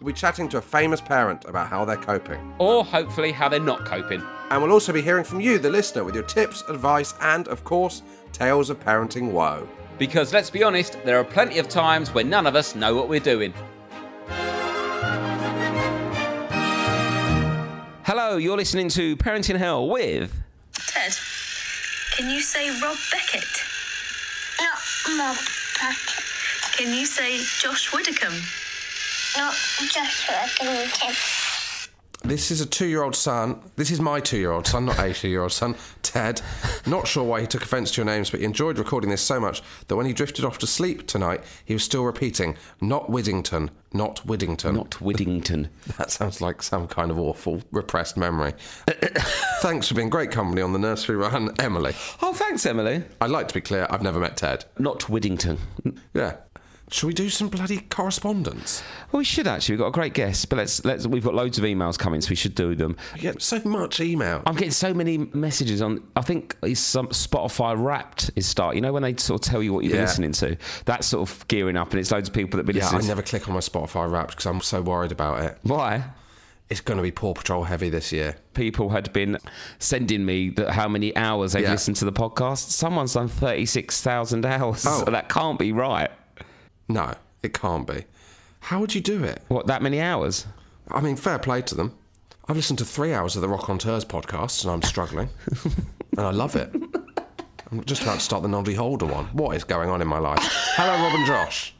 we'll be chatting to a famous parent about how they're coping. Or hopefully how they're not coping. And we'll also be hearing from you, the listener, with your tips, advice, and, of course, tales of parenting woe. Because let's be honest, there are plenty of times when none of us know what we're doing. Hello, you're listening to Parenting Hell with. Ted, can you say Rob Beckett? Not Rob Beckett. Can you say Josh Widdicombe? Not Joshua Lincoln. This is a two year old son. This is my two year old son, not a two year old son, Ted. Not sure why he took offence to your names, but he enjoyed recording this so much that when he drifted off to sleep tonight, he was still repeating, not Widdington, not Widdington. Not Widdington. That sounds like some kind of awful repressed memory. Thanks for being great company on the nursery run, Emily. Oh, thanks, Emily. I'd like to be clear, I've never met Ted. Not Widdington. Yeah. Shall we do some bloody correspondence? Well, we should actually. We've got a great guest, but let's let's. We've got loads of emails coming, so we should do them. We get so much email. I'm getting so many messages on. I think it's some Spotify Wrapped is start. You know when they sort of tell you what you've been listening to. That's sort of gearing up, and it's loads of people that be yeah, I never click on my Spotify Wrapped because I'm so worried about it. Why? It's going to be Paw Patrol heavy this year. People had been sending me that how many hours they've Yeah. listened to the podcast. Someone's done thirty six thousand hours. Oh. That can't be right. No, it can't be. How would you do it? What that many hours? I mean, fair play to them. I've listened to three hours of the Rockonteurs podcast and I'm struggling. and I love it. I'm just about to start the Noddy Holder one. What is going on in my life? Hello, Rob and Josh.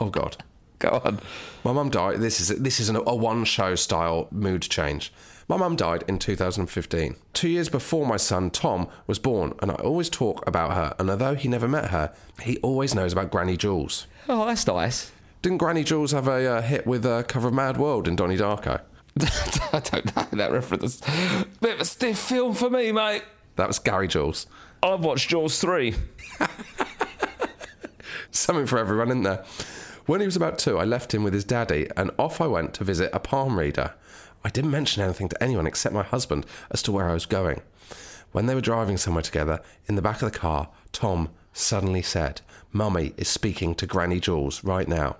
Oh, God. Go on. My mum died. This is this is an, a one show style mood change. My mum died in 2015, two years before my son Tom was born, and I always talk about her. And although he never met her, he always knows about Granny Jules. Oh, that's nice. Didn't Granny Jules have a uh, hit with a cover of Mad World in Donnie Darko? I don't know that reference. Bit of a stiff film for me, mate. That was Gary Jules. I've watched Jaws 3. Something for everyone, isn't there? When he was about two, I left him with his daddy, and off I went to visit a palm reader. I didn't mention anything to anyone except my husband as to where I was going. When they were driving somewhere together, in the back of the car, Tom suddenly said, Mummy is speaking to Granny Jules right now.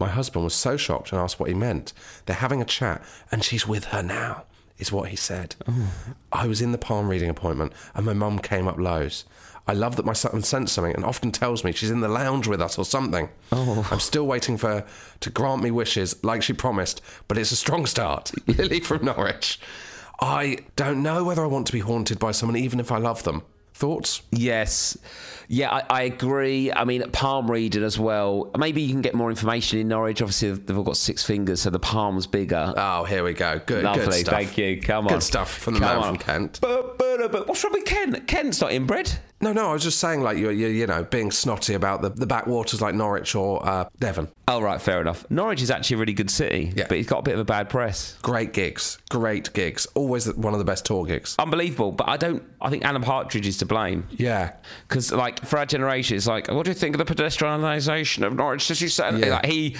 My husband was so shocked and asked what he meant. They're having a chat, and she's with her now, is what he said. Oh. I was in the palm reading appointment, and my mum came up lows. I love that my son sensed something and often tells me she's in the lounge with us or something. Oh. I'm still waiting for her to grant me wishes like she promised, but it's a strong start. Lily from Norwich. I don't know whether I want to be haunted by someone even if I love them. Thoughts? Yes. Yeah, I, I agree. I mean, palm reading as well. Maybe you can get more information in Norwich. Obviously, they've all got six fingers, so the palm's bigger. Oh, here we go. Good, Lovely, good stuff. thank you. Come on. Good stuff from the Come man on. from Kent. But, but, but what's wrong with Ken? Ken's not inbred. No, no, I was just saying, like you're, you're you know, being snotty about the, the backwaters like Norwich or uh, Devon. Oh, right, fair enough. Norwich is actually a really good city, Yeah. but he's got a bit of a bad press. Great gigs, great gigs. Always one of the best tour gigs. Unbelievable, but I don't. I think Alan Partridge is to blame. Yeah, Because, like, for our generation, it's like, what do you think of the pedestrianisation of Norwich City Centre? Yeah. Like, he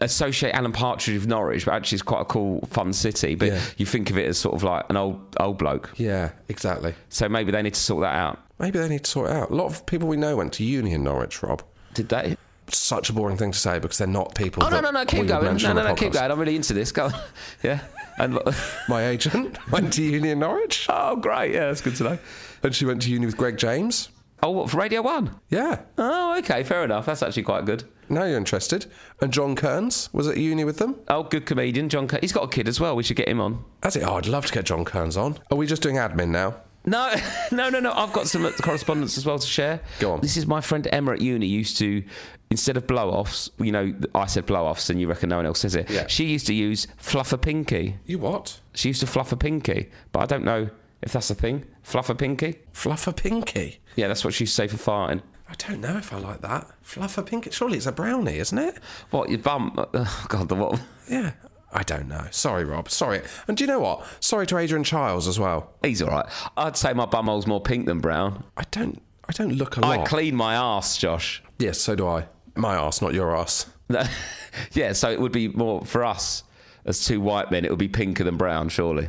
associate Alan Partridge with Norwich, but actually, it's quite a cool, fun city. But Yeah. you think of it as sort of like an old, old bloke. yeah, exactly. So maybe they need to sort that out. Maybe they need to sort it out. A lot of people we know went to uni in Norwich, Rob. Did they? Such a boring thing to say because they're not people. Oh no, no, no! Keep going. No, no, no! Keep going. I'm really into this. Go on. Yeah. And My agent went to uni in Norwich, oh, great! Yeah, that's good to know. and she went to uni with Greg James. Oh, what for Radio One? Yeah, Oh, okay, fair enough. That's actually quite good. now you're interested. And John Kearns was at uni with them. Oh, good comedian, John. Cur- He's got a kid as well. We should get him on. That's it. Oh, I'd love to get John Kearns on. Are we just doing admin now? No, no, no, no. I've got some correspondence as well to share. Go on. This is my friend Emma at uni used to, instead of blow offs, you know, I said blow offs and you reckon no one else says it. Yeah. She used to use fluff a pinky. You what? She used to fluff a pinky, but I don't know if that's a thing. Fluff a pinky? Fluff a pinky? Yeah, that's what she used to say for farting. I don't know if I like that. Fluff a pinky? Surely it's a brownie, isn't it? What, your bum? Oh, God, the what? Yeah. I don't know. Sorry, Rob. Sorry. And do you know what? Sorry to Adrian Chiles as well. He's all right. I'd say my bumhole's more pink than brown. I don't. I don't look a lot. I clean my ass, Josh. yes, so do I. My ass, not your ass. yeah, so it would be more for us as two white men. It would be pinker than brown, surely.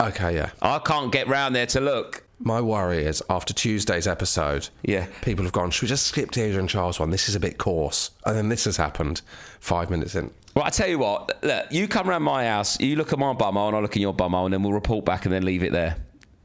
Okay, yeah. I can't get round there to look. My worry is after Tuesday's episode, Yeah. people have gone, should we just skip the Adrian Chiles one? This is a bit coarse. And then this has happened five minutes in. Well, I tell you what. Look, you come round my house. You look at my bumhole, and I look at your bumhole, and then we'll report back and then leave it there.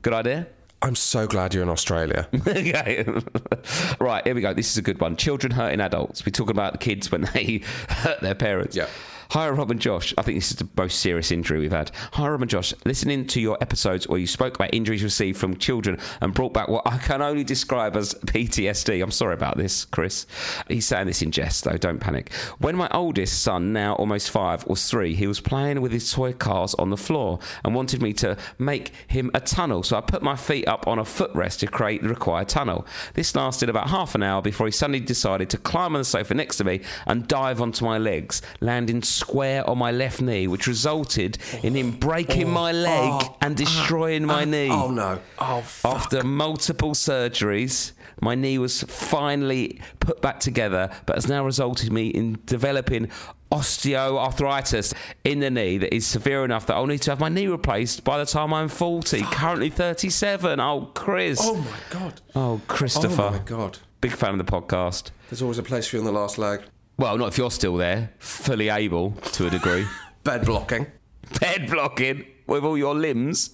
Good idea. I'm so glad you're in Australia. okay. right, here we go. This is a good one. Children hurting adults. We're talking about the kids when they hurt their parents. Yeah. Hi, Rob and Josh. I think this is the most serious injury we've had. Hi, Rob and Josh. Listening to your episodes where you spoke about injuries received from children and brought back what I can only describe as PTSD. I'm sorry about this, Chris. He's saying this in jest, though. Don't panic. When my oldest son, now almost five, was three, he was playing with his toy cars on the floor and wanted me to make him a tunnel. So I put my feet up on a footrest to create the required tunnel. This lasted about half an hour before he suddenly decided to climb on the sofa next to me and dive onto my legs, landing square on my left knee, which resulted in him breaking my leg oh, and oh, destroying my oh, knee. Oh, no. Oh, fuck. After multiple surgeries, my knee was finally put back together, but has now resulted me in developing osteoarthritis in the knee that is severe enough that I'll need to have my knee replaced by the time I'm 40, currently 37. Oh, Chris. Oh, my God. Oh, Christopher. Oh, my God. Big fan of the podcast. There's always a place for you on the last leg. Well, not if you're still there, fully able to a degree. Bed blocking. Bed blocking with all your limbs.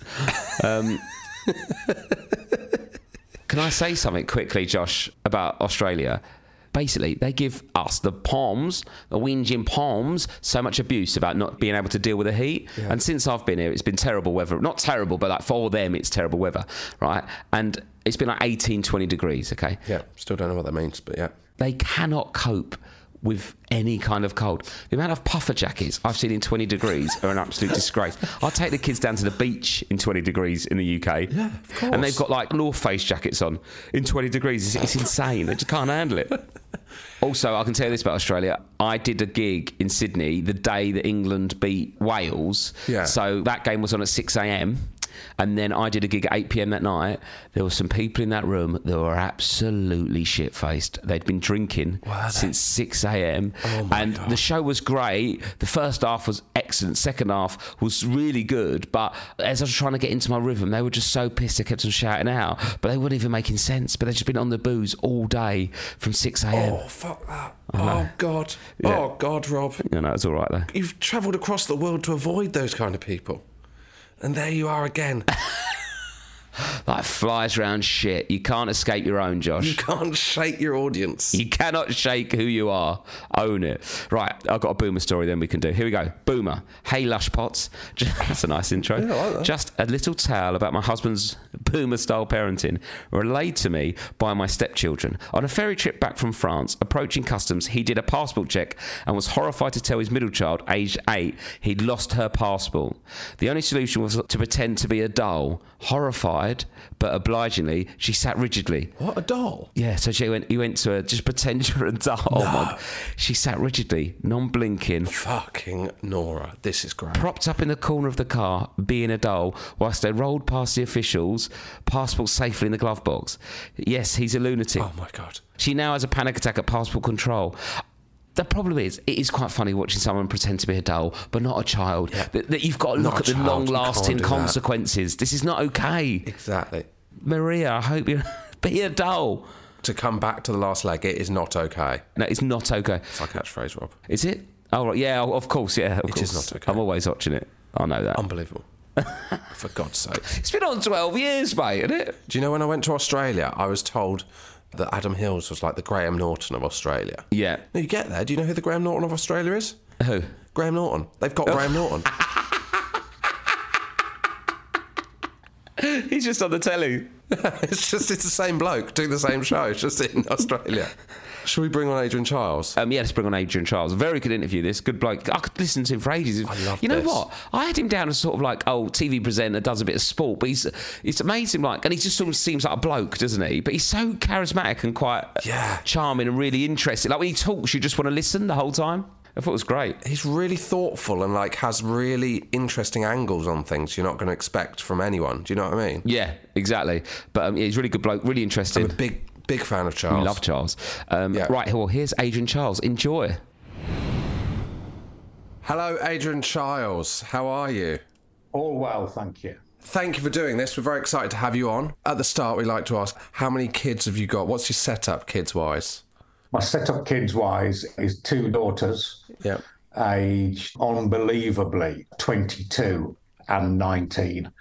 Um, can I say something quickly, Josh, about Australia? Basically, they give us, the poms, the whinging poms, so much abuse about not being able to deal with the heat. And since I've been here, it's been terrible weather. Not terrible, but like for them, it's terrible weather, right? And it's been like 18, 20 degrees, okay? Yeah, still don't know what that means, but yeah. they cannot cope with any kind of cold. The amount of puffer jackets I've seen in 20 degrees are an absolute disgrace. I'll take the kids down to the beach in 20 degrees in the UK. Yeah, of course. And they've got like North Face jackets on in 20 degrees. It's, it's insane. They just can't handle it. Also, I can tell you this about Australia. I did a gig in Sydney the day that England beat Wales. Yeah. So that game was on at 6 a.m. And then I did a gig at 8 p.m. that night. There were some people in that room that were absolutely shit faced. They'd been drinking since 6 a.m. Oh and the show was great. The first half was excellent. Second half was really good. But as I was trying to get into my rhythm, they were just so pissed. They kept on shouting out, but they weren't even making sense. But they'd just been on the booze all day from 6 a.m. Oh, fuck that. Oh, God. Oh, God, Rob. You know, it's all right though. You've travelled across the world to avoid those kind of people. And there you are again. Like flies around shit. You can't escape your own, Josh. You can't shake your audience. You cannot shake who you are. Own it. Right, I've got a boomer story then we can do. Here we go. Boomer. Hey, Lush Pots. That's a nice intro. I like that. Just a little tale about my husband's boomer style parenting relayed to me by my stepchildren. On a ferry trip back from France, approaching customs, he did a passport check and was horrified to tell his middle child, aged eight, he'd lost her passport. The only solution was to pretend to be a doll. Horrified, but obligingly, she sat rigidly. What, a doll? Yeah, so she went. He went to her. Just pretend you're a doll. Oh my! She sat rigidly, non-blinking, Fucking Nora. This is great. propped up in the corner of the car, being a doll, whilst they rolled past the officials, passport safely in the glove box. Yes, he's a lunatic. Oh, my God. She now has a panic attack at passport control. The problem is, it is quite funny watching someone pretend to be a doll, but not a child. That, that you've got to look a at the child, long-lasting can't that. consequences. This is not okay, Exactly. Maria. I hope you be a doll. To come back to the last leg, it is not okay. No, it's not okay. It's our catchphrase, Rob. Is it? Oh, right. yeah, oh, of course, yeah, of It course. is not okay. I'm always watching it. I know that. Unbelievable. For God's sake. it's been on 12 years, mate, isn't it? Do you know when I went to Australia, I was told that Adam Hills was like the Graham Norton of Australia. Yeah. Now you get there. Do you know who the Graham Norton of Australia is? Who? Graham Norton. They've got oh. Graham Norton. He's just on the telly. it's just it's the same bloke doing the same show. It's just in Australia. Shall we bring on Adrian Chiles? Um, yeah, let's bring on Adrian Chiles. Very good interview. This good bloke. I could listen to him for ages. I love You know this. what? I had him down as sort of like oh TV presenter, does a bit of sport, but he's it's amazing. Like, and he just sort of seems like a bloke, doesn't he? But he's so charismatic and quite Yeah. charming and really interesting. Like when he talks, you just want to listen the whole time. I thought it was great. He's really thoughtful and like has really interesting angles on things you're not going to expect from anyone. Do you know what I mean? Yeah, exactly. But um, yeah, he's really good bloke, really interesting. I'm a big, big fan of We Chiles. love Chiles. Um, Yeah. Right, well, here's Adrian Chiles. Enjoy. Hello, Adrian Chiles. How are you? All well, thank you. Thank you for doing this. We're very excited to have you on. At the start, we like to ask, how many kids have you got? What's your setup, kids wise? My setup kids wise is two daughters, Yeah. aged unbelievably 22 and 19.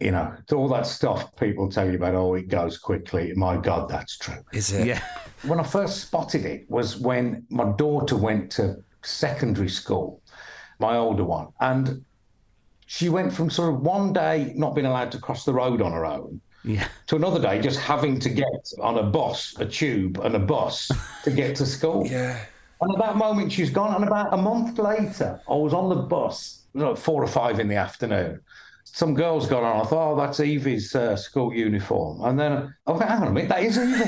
You know, all that stuff people tell you about, oh, it goes quickly. My God, that's true. Is it? Yeah. When I first spotted it was when my daughter went to secondary school, my older one, and she went from sort of one day not being allowed to cross the road on her own Yeah. to another day just having to get on a bus, a tube, and a bus to get to school. Yeah. And at that moment, she's gone. And about a month later, I was on the bus, you know, four or five in the afternoon. Some girls got on. I thought, oh, that's Evie's uh, school uniform. And then I thought, hang on a minute, that is Evie.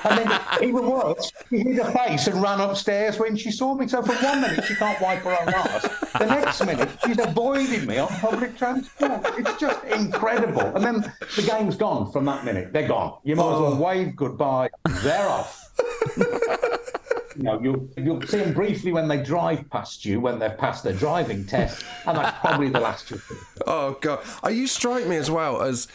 and then even worse, she hid her face and ran upstairs when she saw me. So for one minute, she can't wipe her own arse. The next minute, she's avoiding me on public transport. It's just incredible. And then the game's gone from that minute. They're gone. You might as well wave goodbye. They're off. You know, you'll you'll see them briefly when they drive past you when they've passed their driving test, and that's probably the last you'll see. Oh god, oh, you strike me as well as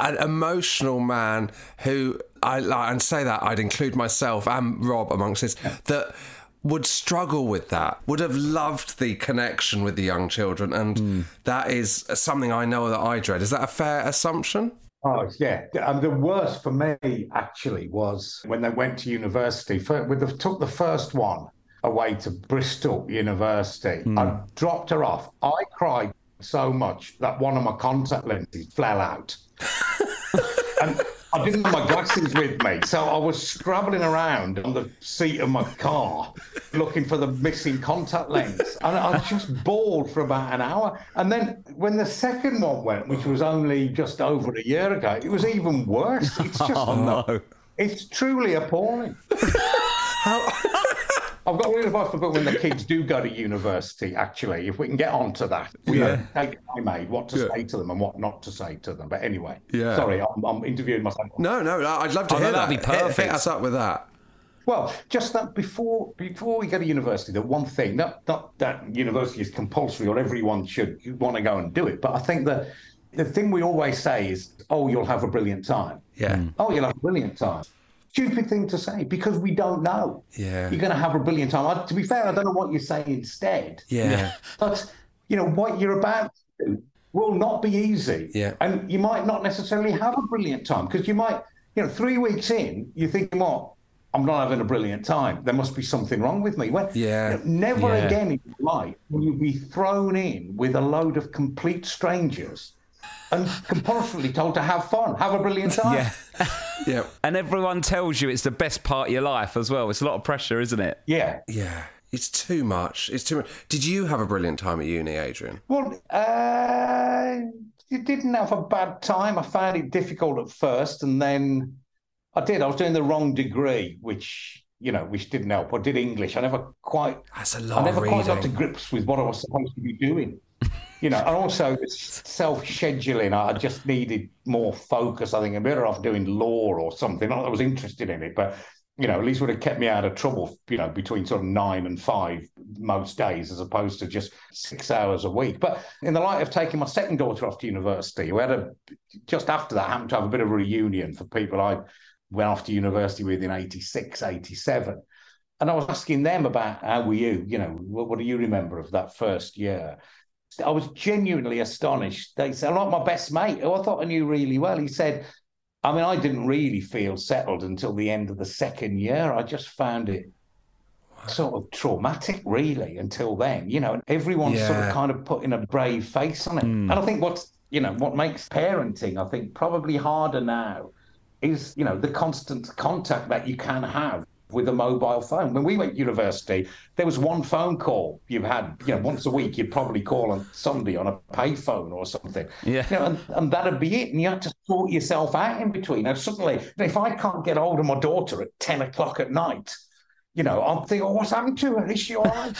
an emotional man who I like and say that I'd include myself and Rob amongst this that would struggle with that, would have loved the connection with the young children, and mm. that is something I know that I dread. Is that a fair assumption? Oh yeah, and um, the worst for me actually was when they went to university. For, with the, took the first one away to Bristol University. Hmm. I dropped her off. I cried so much that one of my contact lenses fell out. and I didn't have my glasses with me, so I was scrabbling around on the seat of my car looking for the missing contact lens. And I just bawled for about an hour. And then when the second one went, which was only just over a year ago, it was even worse. It's just oh, no. it's truly appalling. I've got real advice for but when the kids do go to university, actually, if we can get on to that. We Yeah. have take I made what to Yeah. say to them and what not to say to them. But anyway, Yeah. sorry, I'm, I'm interviewing myself. No, no, I'd love to Oh, hear no, that. that'd be Hit- Hit, perfect. us up with that. Well, just that before before we go to university, the one thing not not that university is compulsory or everyone should want to go and do it, but I think that the thing we always say is, "Oh, you'll have a brilliant time." Yeah. Oh, you'll have a brilliant time. Stupid thing to say because we don't know. Yeah. You're going to have a brilliant time. I, to be fair, I don't know what you say instead. Yeah. But you know what you're about to do will not be easy. Yeah. And you might not necessarily have a brilliant time because you might, you know, three weeks in, you're thinking, what? I'm not having a brilliant time. There must be something wrong with me. Well, Yeah. you know, never Yeah. again in your life will you be thrown in with a load of complete strangers and compulsorily told to have fun, have a brilliant time. Yeah. Yeah. And everyone tells you it's the best part of your life as well. It's a lot of pressure, isn't it? Yeah. Yeah. It's too much. It's too much. Did you have a brilliant time at uni, Adrian? Well, uh, you didn't have a bad time. I found it difficult at first, and then I did. I was doing the wrong degree, which you know, which didn't help. I did English. I never quite, That's a I lot I never of quite got to grips with what I was supposed to be doing. You know, and also self scheduling. I just needed more focus. I think I'm better off doing law or something. Not that I was interested in it, but you know, at least would have kept me out of trouble, you know, between sort of nine and five most days, as opposed to just six hours a week. But in the light of taking my second daughter off to university, we had a just after that happened to have a bit of a reunion for people I went off to university with in 86, 87. And I was asking them about how were you, you know, what, what do you remember of that first year? I was genuinely astonished. They said, like my best mate, who I thought I knew really well, he said, I mean, I didn't really feel settled until the end of the second year. I just found it sort of traumatic, really, until then. You know, everyone's sort of kind of putting a brave face on it. Hmm. And I think what's, you know, what makes parenting, I think, probably harder now is, you know, the constant contact that you can have with a mobile phone. When we went to university, there was one phone call you had, you know, once a week, you'd probably call on somebody on a payphone or something. Yeah. You know, and, and that'd be it. And you had to sort yourself out in between. And suddenly, if I can't get hold of my daughter at 10 o'clock at night, you know, I'm thinking, oh, what's happened to her? Is she all right?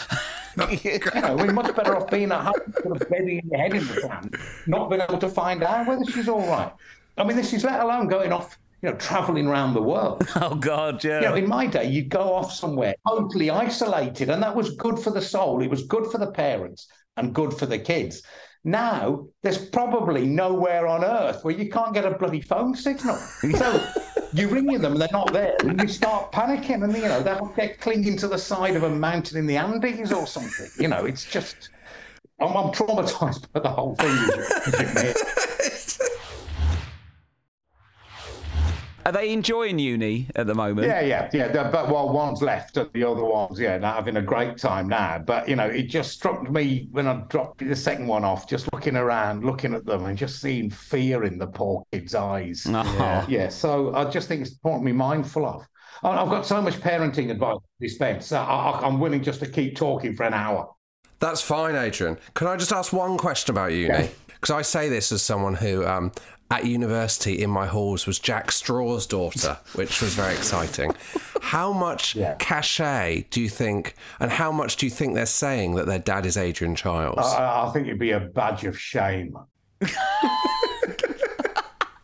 you know, we're much better off being at home, sort of burying your head in the sand, not being able to find out whether she's all right. I mean, this is let alone going off, you know, traveling around the world. Oh God, yeah. You know, in my day, you'd go off somewhere totally isolated, and that was good for the soul. It was good for the parents and good for the kids. Now, there's probably nowhere on earth where you can't get a bloody phone signal. So you ring them and they're not there, and you start panicking, and you know they'll get clinging to the side of a mountain in the Andes or something. You know, it's just I'm, I'm traumatized by the whole thing. Are they enjoying uni at the moment? Yeah, yeah, yeah. the- But well, one's left, and the other one's yeah, now having a great time now. But you know, it just struck me when I dropped the second one off, just looking around, looking at them, and just seeing fear in the poor kid's eyes. Oh. Yeah, so I just think it's important to be mindful of. I- I've got so much parenting advice to dispense. I, I, I'm willing just to keep talking for an hour. That's fine, Adrian. Can I just ask one question about uni? Okay. Because I say this as someone who, um, at university in my halls, was Jack Straw's daughter, which was very exciting. How much Yeah. cachet do you think, and how much do you think they're saying that their dad is Adrian Chiles? I, I think it'd be a badge of shame.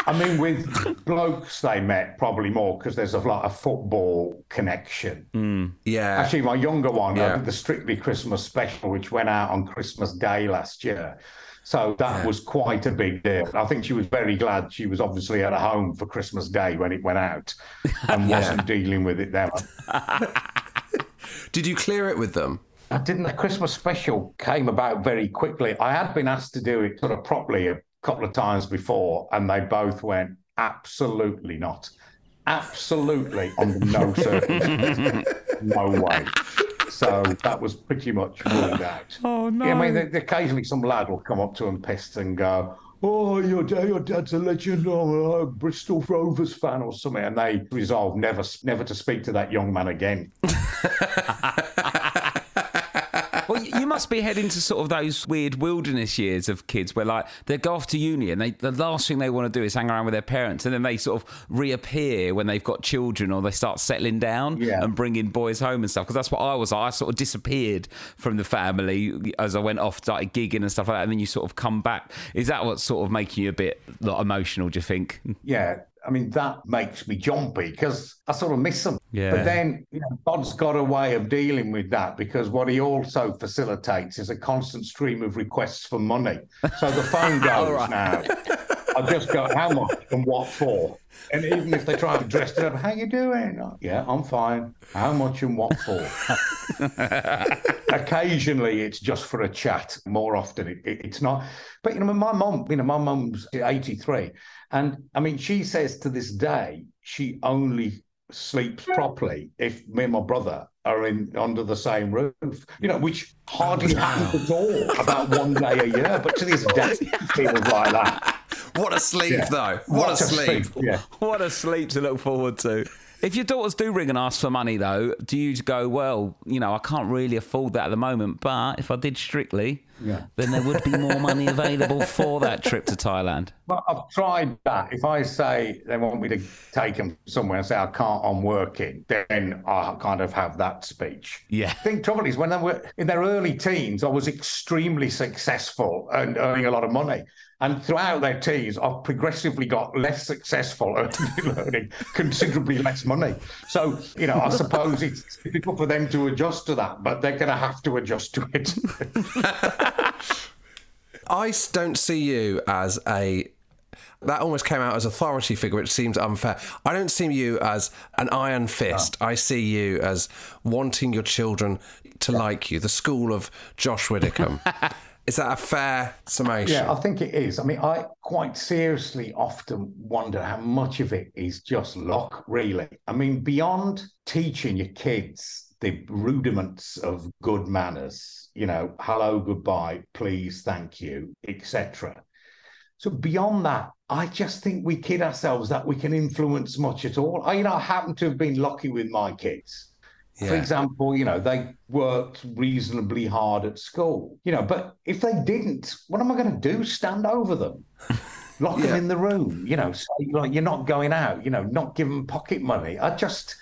I mean, with blokes they met probably more because there's a lot of football connection. Hmm. yeah. Actually, my younger one, Yeah. I did the Strictly Christmas special, which went out on Christmas Day last year. So that was quite a big deal. I think she was very glad she was obviously at home for Christmas Day when it went out and wasn't dealing with it then. Did you clear it with them? I didn't. The Christmas special came about very quickly. I had been asked to do it sort of properly a couple of times before, and they both went, absolutely not. Absolutely, under no circumstances. no way. So that was pretty much ruled out. Oh no. Yeah, I mean, th- occasionally some lad will come up to him pissed and go, Oh, your dad, your dad's a legend, or a Bristol Rovers fan or something, and they resolve never, never to speak to that young man again. Must be heading to sort of those weird wilderness years of kids where, like, they go off to uni and they the last thing they want to do is hang around with their parents, and then they sort of reappear when they've got children or they start settling down Yeah. and bringing boys home and stuff. Because that's what I was. I sort of disappeared from the family as I went off, started gigging and stuff like that, and then you sort of come back. Is that what's sort of making you a bit like, emotional? Do you think? Yeah, I mean, that makes me jumpy because I sort of miss them. Yeah. But then, you know, God's got a way of dealing with that because what he also facilitates is a constant stream of requests for money. So the phone goes now. I just go, how much and what for? And even if they try to dress it up, how you doing? Oh, yeah, I'm fine. How much and what for? Occasionally, it's just for a chat. More often, it, it- it's not. But you know, my mum, you know, my mum's 83, and I mean, she says to this day she only sleeps properly if me and my brother are in under the same roof. You know, which hardly oh, happens at all. About one day a year, but to this day, it feels like that. What a sleep, Yeah. though. What, a sleep. Yeah. What a sleep to look forward to. If your daughters do ring and ask for money, though, do you go, well, you know, I can't really afford that at the moment, but if I did strictly, Yeah. then there would be more money available for that trip to Thailand. Well, I've tried that. If I say they want me to take them somewhere and say I can't, I'm working, then I kind of have that speech. Yeah. I think trouble is when they were in their early teens, I was extremely successful and earning a lot of money. And throughout their teens, I've progressively got less successful and earning considerably less money. So, you know, I suppose it's difficult for them to adjust to that, but they're going to have to adjust to it. I don't see you as a. That almost came out as authority figure, which seems unfair. I don't see you as an iron fist. Ah. I see you as wanting your children to like you. The school of Josh Widdicombe. Is that a fair summation? Yeah, I think it is. I mean, I quite seriously often wonder how much of it is just luck, really. I mean, beyond teaching your kids the rudiments of good manners, you know, hello, goodbye, please, thank you, etc. So beyond that, I just think we kid ourselves that we can influence much at all. I, you know, I happen to have been lucky with my kids. For example, you know, they worked reasonably hard at school, you know, but if they didn't, what am I going to do? Stand over them, lock Yeah. them in the room, you know, say, like, you're not going out, you know, not give them pocket money. I just,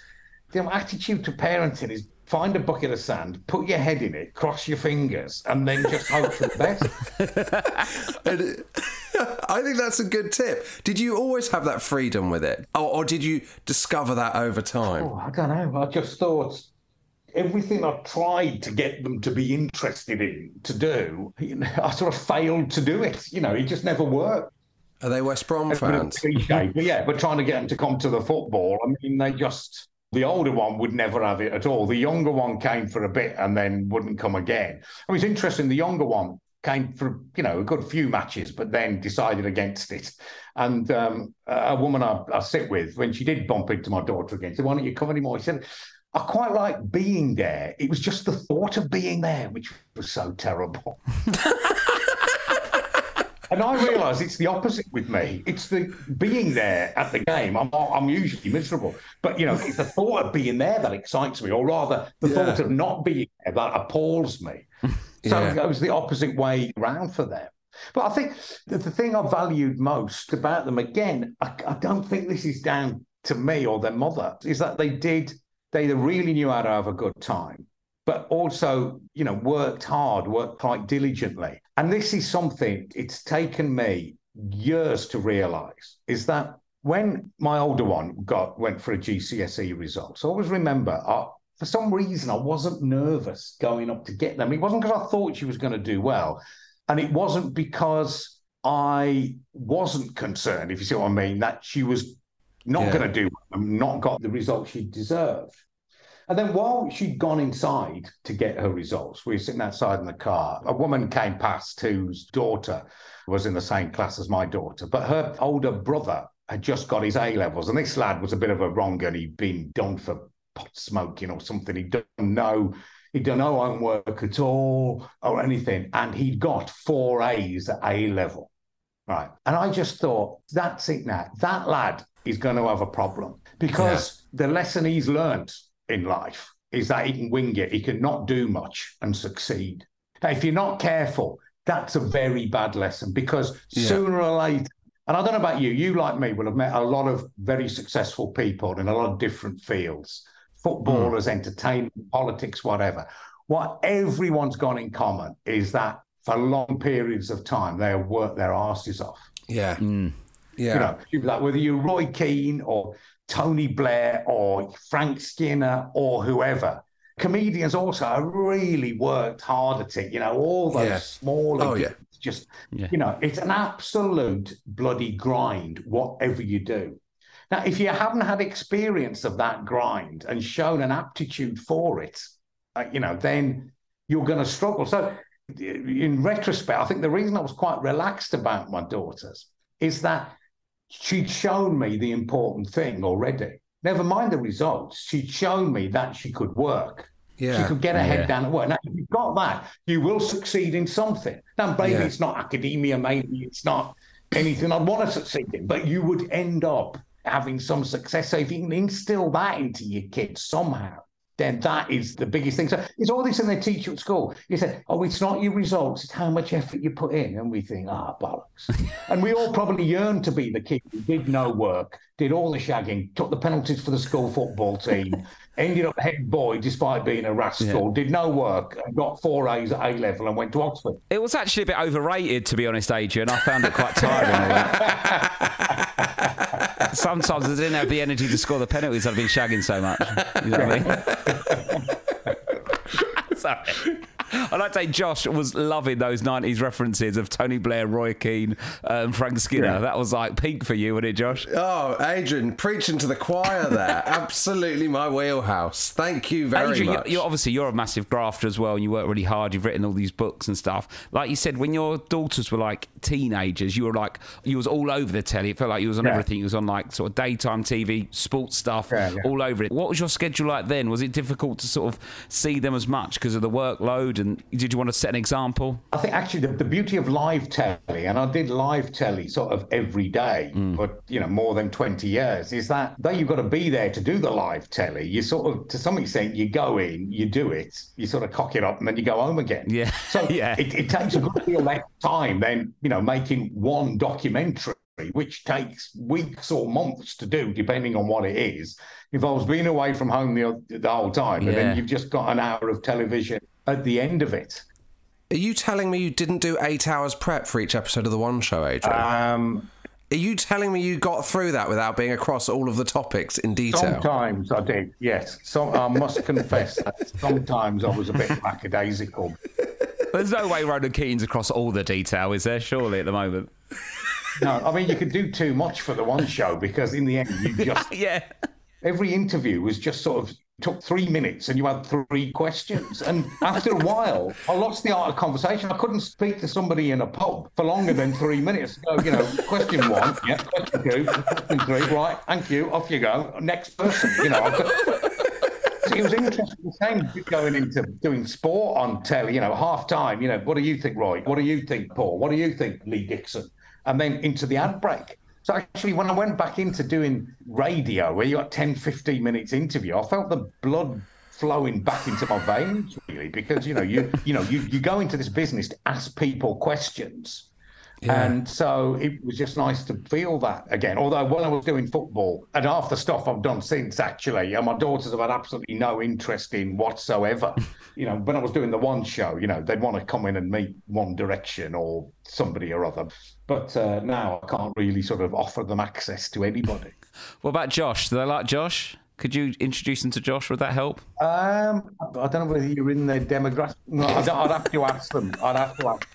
the attitude to parenting is find a bucket of sand, put your head in it, cross your fingers, and then just hope for the best. And I think that's a good tip. Did you always have that freedom with it, or, or did you discover that over time? Oh, I don't know. I just thought everything I tried to get them to be interested in to do, you know, I sort of failed to do it. You know, it just never worked. Are they West Brom Bit of a fans? cliche, but yeah, but trying to get them to come to the football, I mean, they just. The older one would never have it at all. The younger one came for a bit and then wouldn't come again. I mean, it's interesting. The younger one came for you know a good few matches, but then decided against it. And um, a woman I, I sit with, when she did bump into my daughter again, said, "Why don't you come anymore?" He said, "I quite like being there. It was just the thought of being there, which was so terrible." And I realise it's the opposite with me. It's the being there at the game. I'm I'm usually miserable, but you know, it's the thought of being there that excites me, or rather, the Yeah. thought of not being there that appalls me. So Yeah. it was the opposite way around for them. But I think the, the thing I valued most about them, again, I, I don't think this is down to me or their mother, is that they did, they really knew how to have a good time, but also, you know, worked hard, worked quite diligently. And this is something it's taken me years to realize is that when my older one got went for a GCSE result, results, I always remember I, for some reason I wasn't nervous going up to get them. It wasn't because I thought she was going to do well, and it wasn't because I wasn't concerned, if you see what I mean, that she was not Yeah. going to do well and not got the result she deserved. And then while she'd gone inside to get her results, we were sitting outside in the car. A woman came past whose daughter was in the same class as my daughter, but her older brother had just got his A levels. And this lad was a bit of a wronger and he'd been done for pot smoking or something. He done no, he'd done no homework at all or anything. And he'd got four A's at A level. Right. And I just thought, that's it now. That lad is going to have a problem because the lesson he's learned in life is that he can wing it. He can not do much and succeed. Now, if you're not careful, that's a very bad lesson because Yeah. sooner or later, and I don't know about you, you like me will have met a lot of very successful people in a lot of different fields footballers, entertainment, politics, whatever. What everyone's got in common is that for long periods of time, they have worked their asses off. Yeah. Mm. Yeah. You know, like whether you're Roy Keane or Tony Blair or Frank Skinner or whoever. Comedians also really worked hard at it. You know, all those Yeah. small, Oh, yeah. just Yeah. you know, it's an absolute bloody grind. Whatever you do. Now, if you haven't had experience of that grind and shown an aptitude for it, uh, you know, then you're going to struggle. So, in retrospect, I think the reason I was quite relaxed about my daughters is that she'd shown me the important thing already. Never mind the results. She'd shown me that she could work. Yeah. She could get her head Yeah. down at work. Now, if you've got that, you will succeed in something. Now, maybe Yeah. it's not academia, maybe it's not anything I'd want to succeed in, but you would end up having some success. So if you can instill that into your kids somehow, then that is the biggest thing. So it's all this in they teach you at school. You say, oh, it's not your results, it's how much effort you put in. And we think, ah, bollocks. and we all probably yearn to be the kid who did no work, did all the shagging, took the penalties for the school football team, ended up head boy despite being a rascal, did no work, and got four A's at A level and went to Oxford. It was actually a bit overrated, to be honest, Adrian. I found it quite tiring. Sometimes I didn't have the energy to score the penalties. I've been shagging so much. You know what I mean? Sorry. I like to say Josh was loving those 90s references of Tony Blair, Roy Keane, um, Frank Skinner. Yeah. That was like peak for you, wasn't it, Josh? Oh, Adrian, preaching to the choir there. Absolutely my wheelhouse. Thank you very Adrian, much. you're, you're obviously you're a massive grafter as well, and you work really hard. You've written all these books and stuff. Like you said, when your daughters were like teenagers, you were like you was all over the telly. It felt like you was on Yeah. everything. You was on like sort of daytime TV, sports stuff, yeah. all over it. What was your schedule like then? Was it difficult to sort of see them as much because of the workload? And did you want to set an example? I think actually the, the beauty of live telly, and I did live telly sort of every day, hmm. but you know, more than 20 years, is that though you've got to be there to do the live telly, you sort of to some extent you go in, you do it, you sort of cock it up, and then you go home again. Yeah. So Yeah. it, it takes a good deal less time than, you know, making one documentary which takes weeks or months to do, depending on what it is, involves being away from home the, the whole time, and then you've just got an hour of television at the end of it. Are you telling me you didn't do eight hours prep for each episode of the One Show, Adrian? Um, Are you telling me you got through that without being across all of the topics in detail? sometimes I did, yes. So I must confess that sometimes I was a bit lackadaisical. There's no way Ronan Keating's across all the detail, is there? Surely at the moment. No, I mean you could do too much for the one show because in the end you just Yeah. every interview was just sort of took three minutes and you had three questions. And after a while, I lost the art of conversation. I couldn't speak to somebody in a pub for longer than three minutes. So, you know, question one, yeah, question two, question three, right, thank you, off you go. Next person, you know. It was interesting. Same going into doing sport on telly, you know, half time, you know, what do you think, Roy? What do you think, Paul? What do you think, Lee Dixon? And then into the ad break. So actually, when I went back into doing radio, where you got 10, 15 minutes interview, I felt the blood flowing back into my veins, really, because you know, you you know, you, you go into this business to ask people questions. And so it was just nice to feel that again. Although when I was doing football and half the stuff I've done since, actually, and my daughters have had absolutely no interest in whatsoever. you know, when I was doing the one show, you know, they'd want to come in and meet One Direction or somebody or other. But uh, now I can't really sort of offer them access to anybody. What about Josh? Do they like Josh? Could you introduce them to Josh? Would that help? Um, I don't know whether you're in their demographic. No, I'd, I'd have to ask them. I'd have to ask.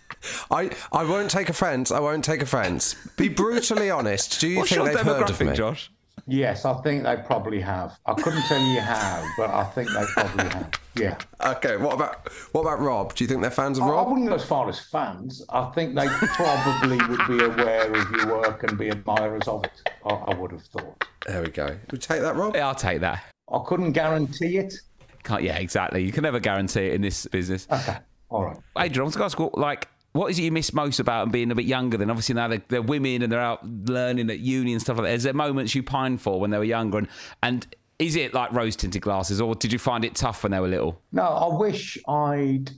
I, I won't take offence. I won't take offence. Be brutally honest. Do you What's think they've heard of me? Josh? Yes, I think they probably have. I couldn't tell you how, but I think they probably have. Yeah. Okay. What about what about Rob? Do you think they're fans of I, I wouldn't go as far as fans. I think they probably would be aware of your work and be admirers of it. I, I would have thought. There we go. We take that, Rob. Yeah, I'll take that. I couldn't guarantee it. Can't, yeah, exactly. You can never guarantee it in this business. Okay. All right. Adrian, I was going to ask, what, like, what is it you miss most about them being a bit younger? Then obviously now they're, they're women and they're out learning at uni and stuff like that. Is there moments you pine for when they were younger? And, and is it like rose tinted glasses, or did you find it tough when they were little? No, I wish I'd.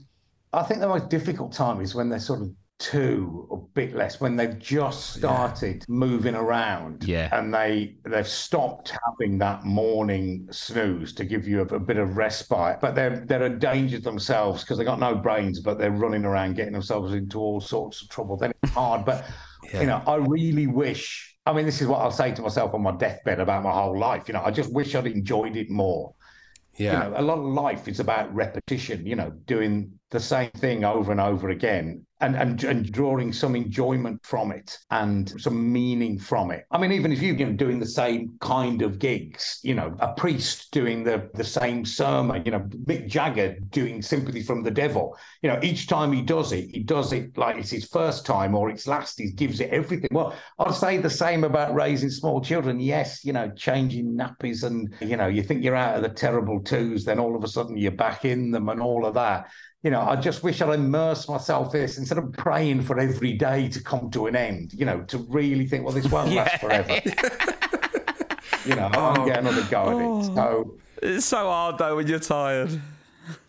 I think the most difficult time is when they're sort of two or bit less, when they've just started moving around. Yeah. And they they've stopped having that morning snooze to give you a, a bit of respite. But they're they're a danger to themselves because they've got no brains, but they're running around getting themselves into all sorts of trouble. Then it's hard. But you know, I really wish. I mean, this is what I'll say to myself on my deathbed about my whole life. You know, I just wish I'd enjoyed it more Yeah. you know, a lot of life is about repetition, you know, doing the same thing over and over again and, and, and drawing some enjoyment from it and some meaning from it. I mean, even if you're doing the same kind of gigs, you know, a priest doing the, the same sermon, you know, Mick Jagger doing Sympathy from the Devil, you know, each time he does it, he does it like it's his first time or it's last, he gives it everything. Well, I'd say the same about raising small children. Yes, you know, changing nappies and, you know, you think you're out of the terrible twos, then all of a sudden you're back in them and all of that. You know, I just wish I'd immerse myself in this instead of praying for every day to come to an end, you know, to really think, well, this won't last forever. you know, I'll get another go at it. Oh. So, It's so hard though when you're tired.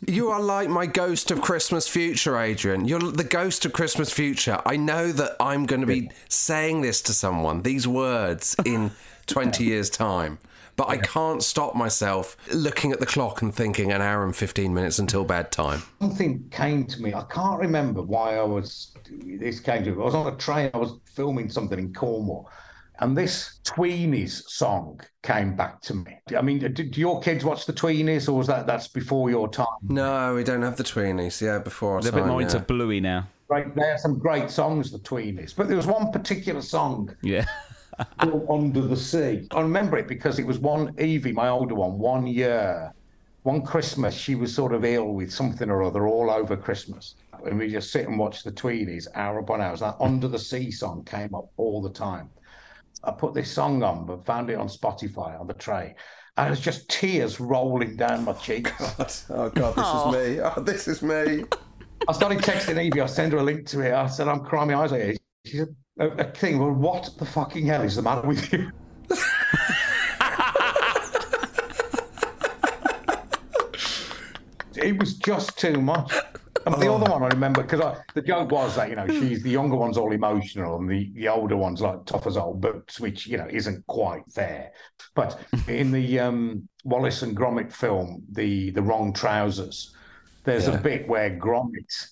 You are like my ghost of Christmas future, Adrian. You're the ghost of Christmas future. I know that I'm going to be saying this to someone, these words, in 20 years' time. But I can't stop myself looking at the clock and thinking an hour and 15 minutes until bedtime. something came to me. I can't remember why I was. This came to me. I was on a train. I was filming something in Cornwall, and this Tweenies song came back to me. I mean, do, do your kids watch the Tweenies, or was that that's before your time? No, we don't have the tweenies. Yeah, before our They're a bit more yeah. into Bluey now. Right, there are some great songs, the Tweenies, but there was one particular song Yeah. Called Under the Sea. I remember it because it was one Evie, my older one, one year, one Christmas, she was sort of ill with something or other all over Christmas. And we just sit and watch the Tweenies hour upon hour. That Under the Sea song came up all the time. I put this song on, but found it on Spotify on the tray. And it was just tears rolling down my cheeks. Oh, God, this is me. Oh, this is me. I started texting Evie. I sent her a link to it. I said, I'm crying my eyes out. here." She said, a, a thing. Well, what the fucking hell is the matter with you? it was just too much. And the other one I remember because the joke was that you know she's the younger one's all emotional and the, the older one's like tough as old boots, which you know isn't quite fair. But in the um, Wallace and Gromit film, the the wrong trousers, there's Yeah. a bit where Gromit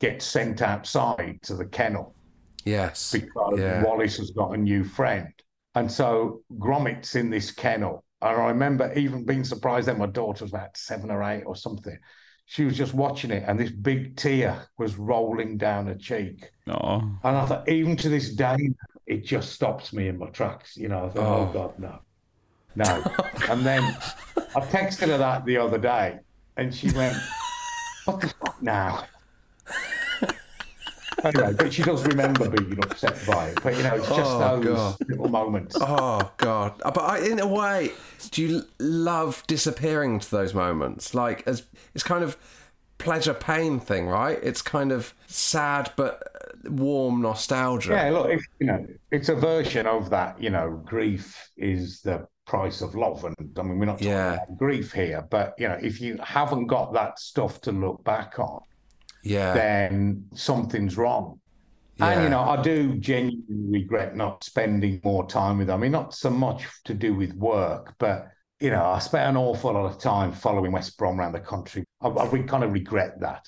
gets sent outside to the kennel Yes. because Yeah. Wallace has got a new friend. And so Gromit's in this kennel. And I remember even being surprised then my daughter was about seven or eight or something. She was just watching it and this big tear was rolling down her cheek. Oh, And I thought, even to this day, it just stops me in my tracks. You know, I thought, oh, Oh. God, no. No. and then I texted her that the other day and she went, what the fuck now? But she does remember being upset by it. But, you know, it's just Oh, those God. little moments. Oh God! Uh, But I, in a way, do you love disappearing to those moments? Like, as it's kind of pleasure pain thing, right? It's kind of sad but uh, warm nostalgia. Yeah, look, if, you know, it's a version of that. You know, grief is the price of love, and I mean, we're not talking Yeah. about grief here, but you know, if you haven't got that stuff to look back on, yeah, then something's wrong. And you know, I do genuinely regret not spending more time with them. I mean, not so much to do with work, but you know, I spent an awful lot of time following West Brom around the country. I, I kind of regret that.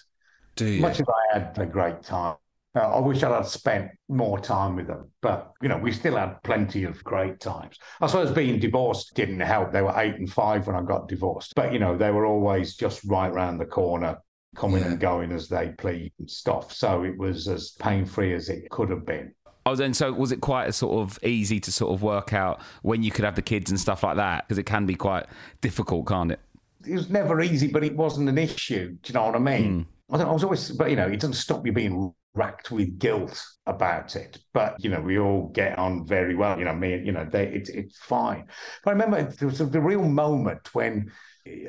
Do you? Much as I had a great time, uh, I wish I'd had spent more time with them. But you know, we still had plenty of great times. I suppose being divorced didn't help. They were eight and five when I got divorced, but you know, they were always just right round the corner, coming Yeah. and going as they please and stuff. So it was as pain free as it could have been. Oh, then so was it quite a sort of easy to sort of work out when you could have the kids and stuff like that? Because it can be quite difficult, can't it? It was never easy, but it wasn't an issue. Do you know what I mean? Hmm. I, don't, I was always, but you know, it doesn't stop you being racked with guilt about it. But you know, we all get on very well. You know, me, you know, they, it's it's fine. But I remember there was a, the real moment when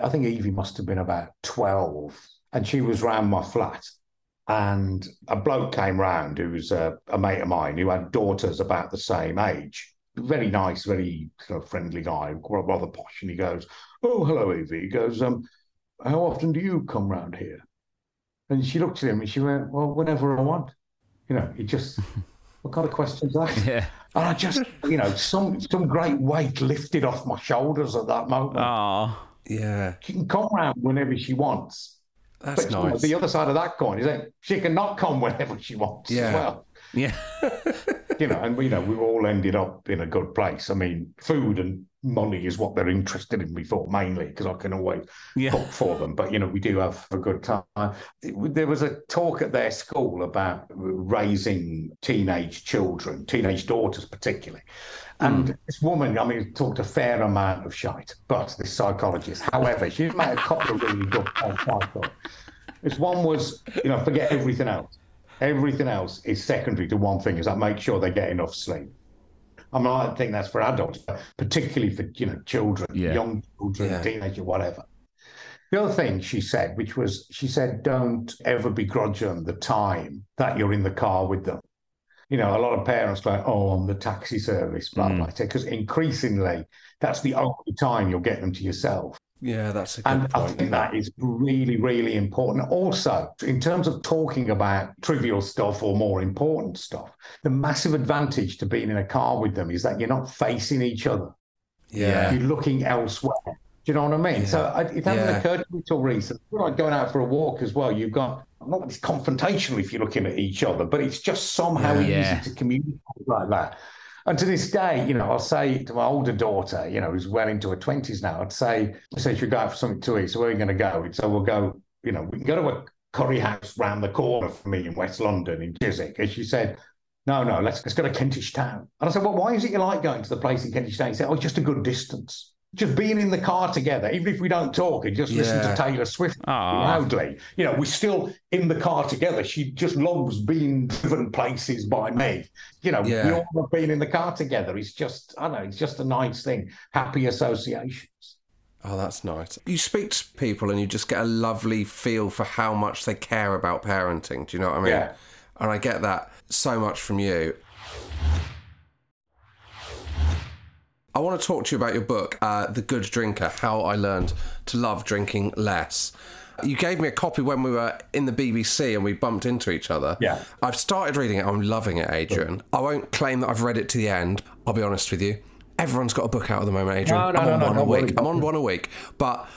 I think Evie must have been about twelve, and she was round my flat, and a bloke came round who was a, a mate of mine who had daughters about the same age. Very nice, very sort of friendly guy, rather posh, and he goes, "Oh, hello, Evie." He goes, "Um, how often do you come round here?" And she looked at him and she went, Well, whenever I want. You know, he just, what kind of questions are that? Yeah. And I just, you know, some some great weight lifted off my shoulders at that moment. Oh, yeah, she can come round whenever she wants. That's But nice. the other side of that coin is that she can not come whenever she wants Yeah. as well. yeah. You know, and you know, we all ended up in a good place. I mean, food and money is what they're interested in, we thought mainly, because I can always Yeah. cook for them. But you know, we do have a good time. There was a talk at their school about raising teenage children, teenage daughters particularly. And hmm. this woman, I mean, talked a fair amount of shite, but this psychologist, however, she made a couple of really good points. I thought. This one was, you know, forget everything else. Everything else is secondary to one thing: is that make sure they get enough sleep. I mean, I think that's for adults, but particularly for you know children, Yeah. young children, Yeah. teenager, whatever. The other thing she said, which was, she said, don't ever begrudge them the time that you're in the car with them. You know, a mm. lot of parents go, oh, on the taxi service, blah, blah, mm. because increasingly that's the only time you'll get them to yourself. yeah, that's a good And I think that is really, really important. Also, in terms of talking about trivial stuff or more important stuff, the massive advantage to being in a car with them is that you're not facing each other. yeah, You're looking elsewhere. Do you know what I mean? So I, it hasn't Yeah. occurred to me till recent. We're like going out for a walk as well. You've got not it's confrontational if you're looking at each other, but it's just somehow Yeah. easy Yeah. to communicate like that. And to this day, you know, I'll say to my older daughter, you know, who's well into her twenties now, I'd say, I say, should we go out for something to eat? So where are we going to go? So oh, we'll go, you know, we can go to a curry house round the corner from me in West London in Chiswick. And she said, no, no, let's let's go to Kentish Town. And I said, well, why is it you like going to the place in Kentish Town? He said, oh, it's just a good distance. Just being in the car together, even if we don't talk and just listen to Taylor Swift Aw. loudly, you know, we're still in the car together. She just loves being driven places by me. You know, we all love being in the car together. It's just, I don't know, it's just a nice thing. Happy associations. Oh, that's nice. You speak to people and you just get a lovely feel for how much they care about parenting. Do you know what I mean? Yeah. And I get that so much from you. I want to talk to you about your book, uh, The Good Drinker How I Learned to Love Drinking Less. You gave me a copy when we were in the BBC and we bumped into each other. Yeah. I've started reading it. I'm loving it, Adrian. I won't claim that I've read it to the end. I'll be honest with you. Everyone's got a book out at the moment, Adrian. No, no, I'm on no, one a week. I'm on one a week. But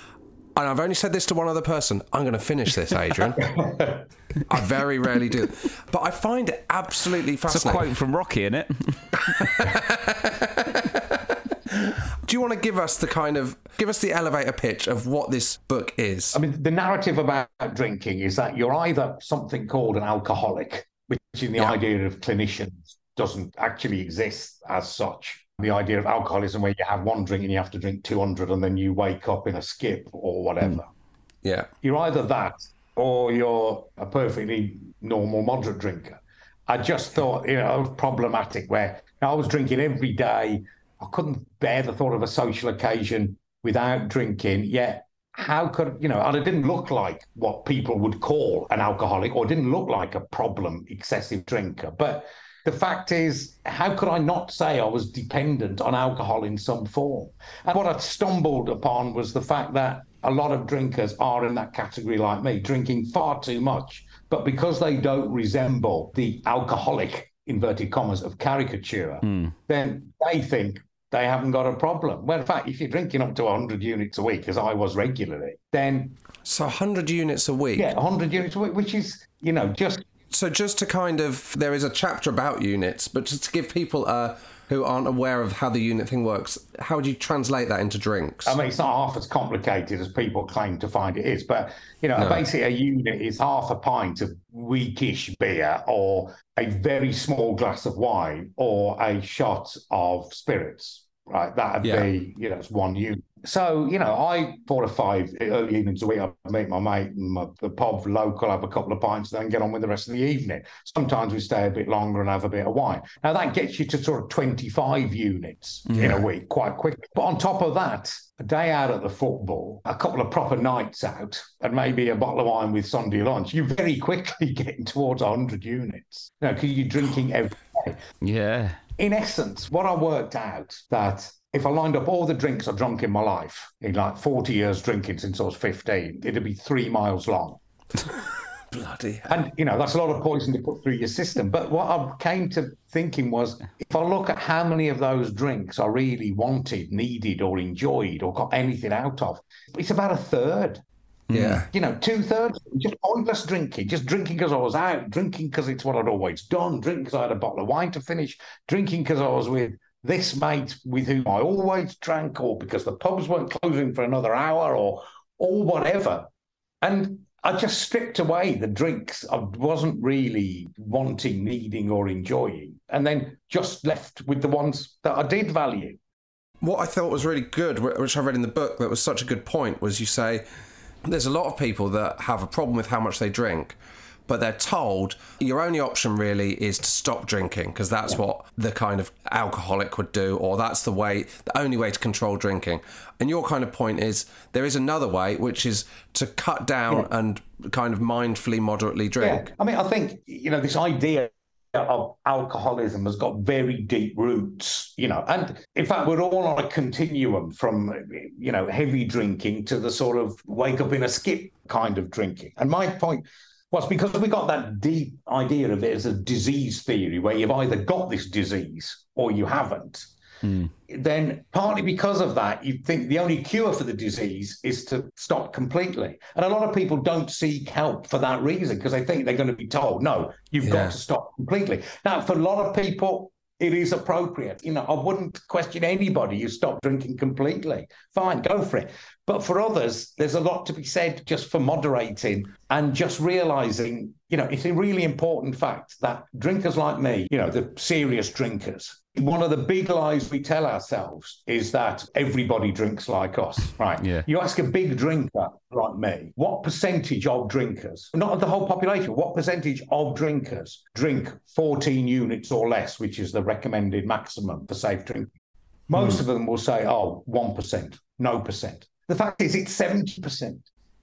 and I've only said this to one other person. I'm going to finish this, Adrian. I very rarely do. But I find it absolutely fascinating. It's a quote from Rocky, isn't it? Do you want to give us the kind of give us the elevator pitch of what this book is? I mean, the narrative about drinking is that you're either something called an alcoholic, which in the Yeah. idea of clinicians doesn't actually exist as such. The idea of alcoholism, where you have one drink and you have to drink 200 and then you wake up in a skip or whatever. Hmm. yeah. You're either that or you're a perfectly normal, moderate drinker. I just thought, you know, it was problematic where I was drinking every day. I couldn't bear the thought of a social occasion without drinking. Yet, how could, you know, and it didn't look like what people would call an alcoholic or didn't look like a problem excessive drinker. But the fact is, how could I not say I was dependent on alcohol in some form? And what I stumbled upon was the fact that a lot of drinkers are in that category like me, drinking far too much. But because they don't resemble the alcoholic, inverted commas, of caricature, then they think they haven't got a problem. Well, in fact, if you're drinking up to 100 units a week, as I was regularly, then, So 100 units a week. yeah, 100 units a week, which is, you know, just So just to kind of, there is a chapter about units, but just to give people uh, who aren't aware of how the unit thing works, how would you translate that into drinks? I mean, it's not half as complicated as people claim to find it is, but you know, basically a unit is half a pint of weakish beer or a very small glass of wine or a shot of spirits. Right, that'd Yeah. be you know, it's one unit. So you know, I four or five early evenings a week, I meet my mate my, the pub local, have a couple of pints, then get on with the rest of the evening. Sometimes we stay a bit longer and have a bit of wine. Now that gets you to sort of twenty five units in a week quite quickly. But on top of that, a day out at the football, a couple of proper nights out, and maybe a bottle of wine with Sunday lunch, you're very quickly getting towards 100 units. You know, because you're drinking every day. Yeah. In essence, what I worked out that if I lined up all the drinks I've drunk in my life, in like 40 years drinking since I was 15, it'd be three miles long. Bloody hell. And, you know, that's a lot of poison to put through your system. But what I came to thinking was if I look at how many of those drinks I really wanted, needed, or enjoyed, or got anything out of, it's about a third. Hmm. Yeah. You know, two thirds just pointless drinking, just drinking because I was out, drinking because it's what I'd always done, drinking because I had a bottle of wine to finish, drinking because I was with this mate with whom I always drank, or because the pubs weren't closing for another hour, or or whatever. And I just stripped away the drinks I wasn't really wanting, needing, or enjoying, and then just left with the ones that I did value. What I thought was really good, which I read in the book, that was such a good point, was you say there's a lot of people that have a problem with how much they drink, but they're told your only option really is to stop drinking because that's what the kind of alcoholic would do, or that's the way, the only way to control drinking. And your kind of point is there is another way, which is to cut down and kind of mindfully, moderately drink. Yeah. I mean, I think, you know, this idea of alcoholism has got very deep roots, you know, and in fact, we're all on a continuum from, you know, heavy drinking to the sort of wake up in a skip kind of drinking. And my point was because we got that deep idea of it as a disease theory where you've either got this disease or you haven't hmm. then partly because of that, you think the only cure for the disease is to stop completely. And a lot of people don't seek help for that reason because they think they're going to be told, no, you've Yeah. got to stop completely. Now, for a lot of people, it is appropriate. You know, I wouldn't question anybody who stopped drinking completely. Fine, go for it. But for others, there's a lot to be said just for moderating and just realizing, you know, it's a really important fact that drinkers like me, you know, the serious drinkers, one of the big lies we tell ourselves is that everybody drinks like us, right? Yeah. You ask a big drinker like me, what percentage of drinkers, not of the whole population, what percentage of drinkers drink 14 units or less, which is the recommended maximum for safe drinking? Most of them will say, oh, 1%, no percent. The fact is, it's 70%.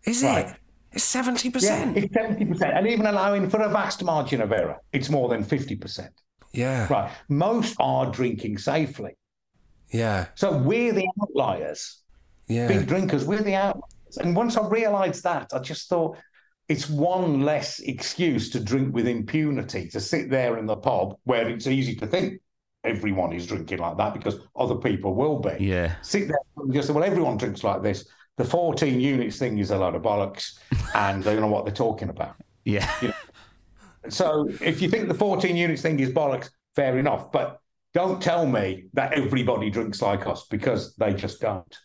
Is Right. it? It's 70%. Yeah, it's 70%. And even allowing for a vast margin of error, it's more than 50%. Yeah. Right. Most are drinking safely. Yeah. So we're the outliers. Yeah. Big drinkers, we're the outliers. And once I realised that, I just thought it's one less excuse to drink with impunity, to sit there in the pub where it's easy to think everyone is drinking like that because other people will be. Yeah. Sit there and just say, well, everyone drinks like this. The 14 units thing is a load of bollocks and they don't know what they're talking about. Yeah. So if you think the 14 units thing is bollocks, fair enough. But don't tell me that everybody drinks like us because they just don't.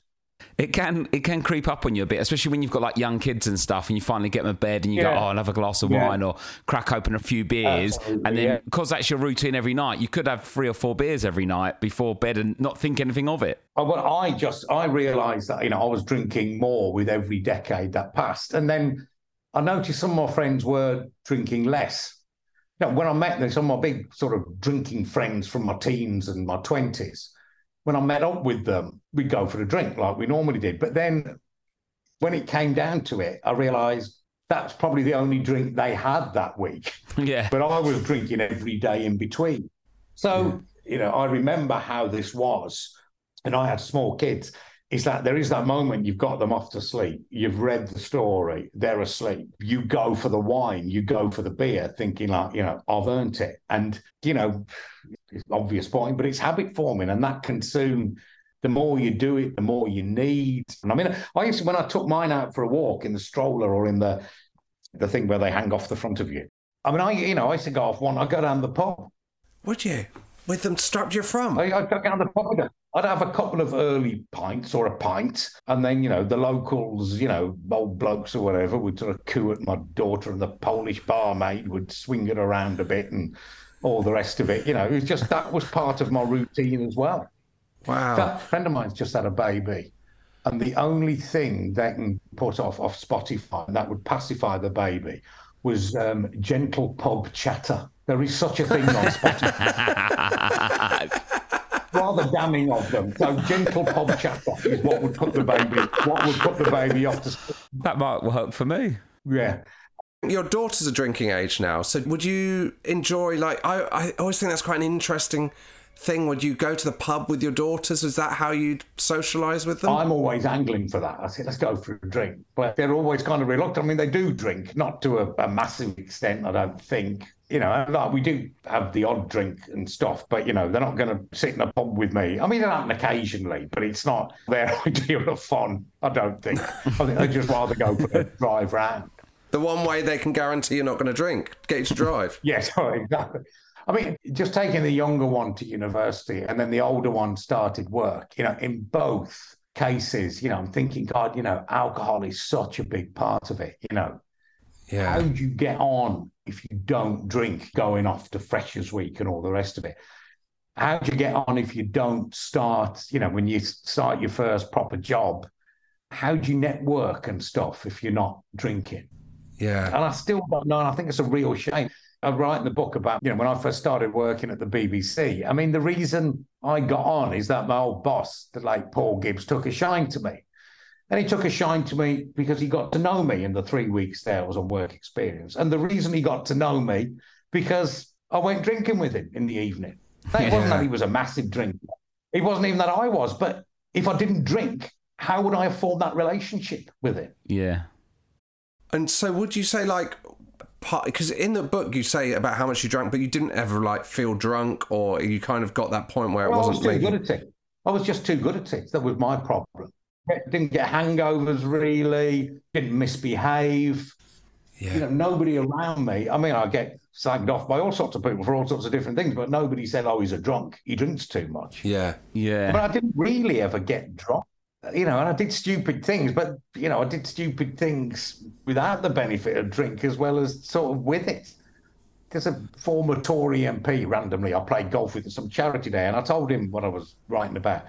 It can it can creep up on you a bit, especially when you've got like young kids and stuff, and you finally get them to bed and you go, oh, I'll have a glass of Yeah. wine or crack open a few beers, Absolutely, and then yeah. because that's your routine every night, you could have three or four beers every night before bed and not think anything of it. Oh, Well, I just I realised that you know I was drinking more with every decade that passed, and then I noticed some of my friends were drinking less. You know, when I met them, some of my big sort of drinking friends from my teens and my twenties, when I met up with them, we'd go for a drink like we normally did. But then, when it came down to it, I realised that's probably the only drink they had that week Yeah. but I was drinking every day in between. So, you know, I remember how this was, and I had small kids. Is that there is that moment you've got them off to sleep, you've read the story, they're asleep, you go for the wine, you go for the beer, thinking like, you know, I've earned it. And, you know, it's an obvious point, but it's habit forming, and that can soon the more you do it, the more you need. And I mean, I used to, when I took mine out for a walk in the stroller or in the the thing where they hang off the front of you. I mean, I you know, I used to go off one. I go down the pub. Would you? With them strapped you from? I, I'd go down the pub. I'd- I'd have a couple of early pints or a pint, and then you know the locals, you know, old blokes or whatever, would sort of coo at my daughter, and the Polish barmaid would swing it around a bit, and all the rest of it. You know, it was just that was part of my routine as well. Wow. A friend of mine's just had a baby, and the only thing they can put off off Spotify that would pacify the baby was um, gentle pub chatter. There is such a thing on Spotify. Rather damning of them. So gentle pub chatter is what would put the baby what would put the baby off to. That might work for me. Yeah. Your daughter's a drinking age now, so would you enjoy like I, I always think that's quite an interesting thing. Would you go to the pub with your daughters? Is that how you'd socialise with them? I'm always angling for that. I say, let's go for a drink. But they're always kind of reluctant. I mean, they do drink, not to a, a massive extent, I don't think. You know, like we do have the odd drink and stuff, but you know, they're not going to sit in a pub with me. I mean, it happens occasionally, but it's not their idea of fun. I don't think. I think they'd just rather go for a drive round. the one way they can guarantee you're not going to drink, get you to drive. Yes, exactly. I mean, just taking the younger one to university and then the older one started work, you know, in both cases, you know, I'm thinking, God, you know, alcohol is such a big part of it, you know. How do you get on if you don't drink going off to Freshers Week and all the rest of it? How do you get on if you don't start, you know, when you start your first proper job? How do you network and stuff if you're not drinking? Yeah. And I still don't know. And I think it's a real shame. Uh, I write in the book about, you know, when I first started working at the BBC. I mean, the reason I got on is that my old boss, the late Paul Gibbs, took a shine to me. And he took a shine to me because he got to know me in the three weeks there I was on work experience. And the reason he got to know me because I went drinking with him in the evening. Now, It wasn't that he was a massive drinker. It wasn't even that I was. But if I didn't drink, how would I have formed that relationship with him? Yeah. And so, would you say like, because in the book you say about how much you drank, but you didn't ever like feel drunk, or you kind of got that point where it Well, I was wasn't too making. good at it. I was just too good at it. That was my problem. Didn't get hangovers really. Didn't misbehave. Yeah. You know, nobody around me. I mean, I get slagged off by all sorts of people for all sorts of different things, but nobody said, "Oh, he's a drunk. He drinks too much." Yeah. Yeah. But I didn't really ever get drunk. You know, and I did stupid things, but you know, I did stupid things without the benefit of drink as well as sort of with it. There's a former Tory MP randomly I played golf with at some charity day, and I told him what I was writing about.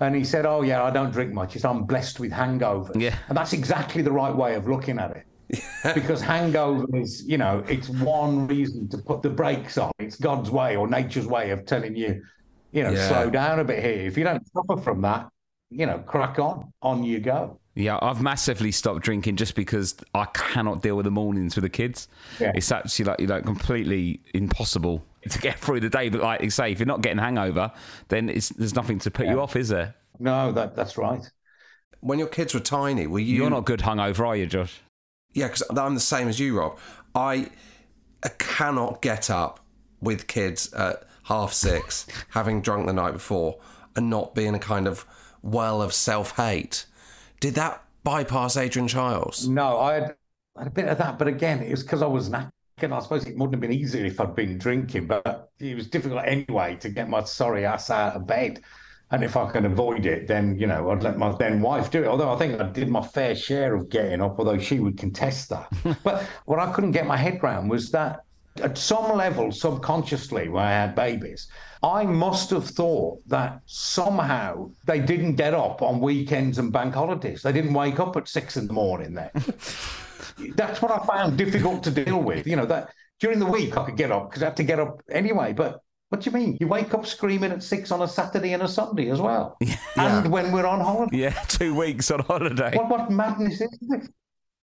And he said, Oh, yeah, I don't drink much. Said, I'm blessed with hangover. Yeah. And that's exactly the right way of looking at it. because hangovers, you know, it's one reason to put the brakes on. It's God's way or nature's way of telling you, you know, Yeah. slow down a bit here. If you don't suffer from that, you know, crack on, on you go. Yeah, I've massively stopped drinking just because I cannot deal with the mornings with the kids. Yeah. It's actually like you know completely impossible to get through the day. But like you say, if you're not getting hangover, then it's, there's nothing to put you off, is there? No, that that's right. when your kids were tiny, were you? You're not good hungover, are you, Josh? Yeah, because I'm the same as you, Rob. I I cannot get up with kids at half six, having drunk the night before, and not being a kind of well of self hate. Did that bypass Adrian Chiles? No, I had, I had a bit of that, but again, it was because I was knackered. I suppose it wouldn't have been easier if I'd been drinking, but it was difficult anyway to get my sorry ass out of bed. And if I can avoid it, then you know I'd let my then wife do it. Although I think I did my fair share of getting up, although she would contest that. but what I couldn't get my head around was that at some level, subconsciously, when I had babies, I must have thought that somehow they didn't get up on weekends and bank holidays. They didn't wake up at six in the morning then. That's what I found difficult to deal with. You know, that during the week I could get up because I had to get up anyway. But what do you mean? You wake up screaming at six on a Saturday and a Sunday as well. And when we're on holiday. Yeah, two weeks on holiday. What, what madness is this?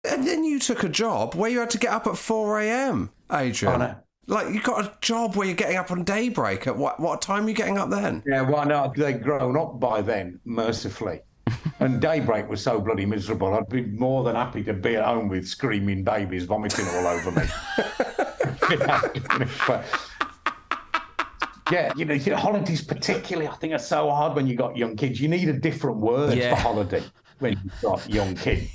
And then you took a job where you had to get up at 4 a.m., Adrian. Oh, no. Like, you got a job where you're getting up on daybreak. At what, what time are you getting up then? Yeah, well, no, they'd grown up by then, mercifully. and daybreak was so bloody miserable. I'd be more than happy to be at home with screaming babies vomiting all over me. but, yeah, you know, you know, holidays particularly, I think are so hard when you got young kids. You need a different word Yeah. for holiday when you've got young kids.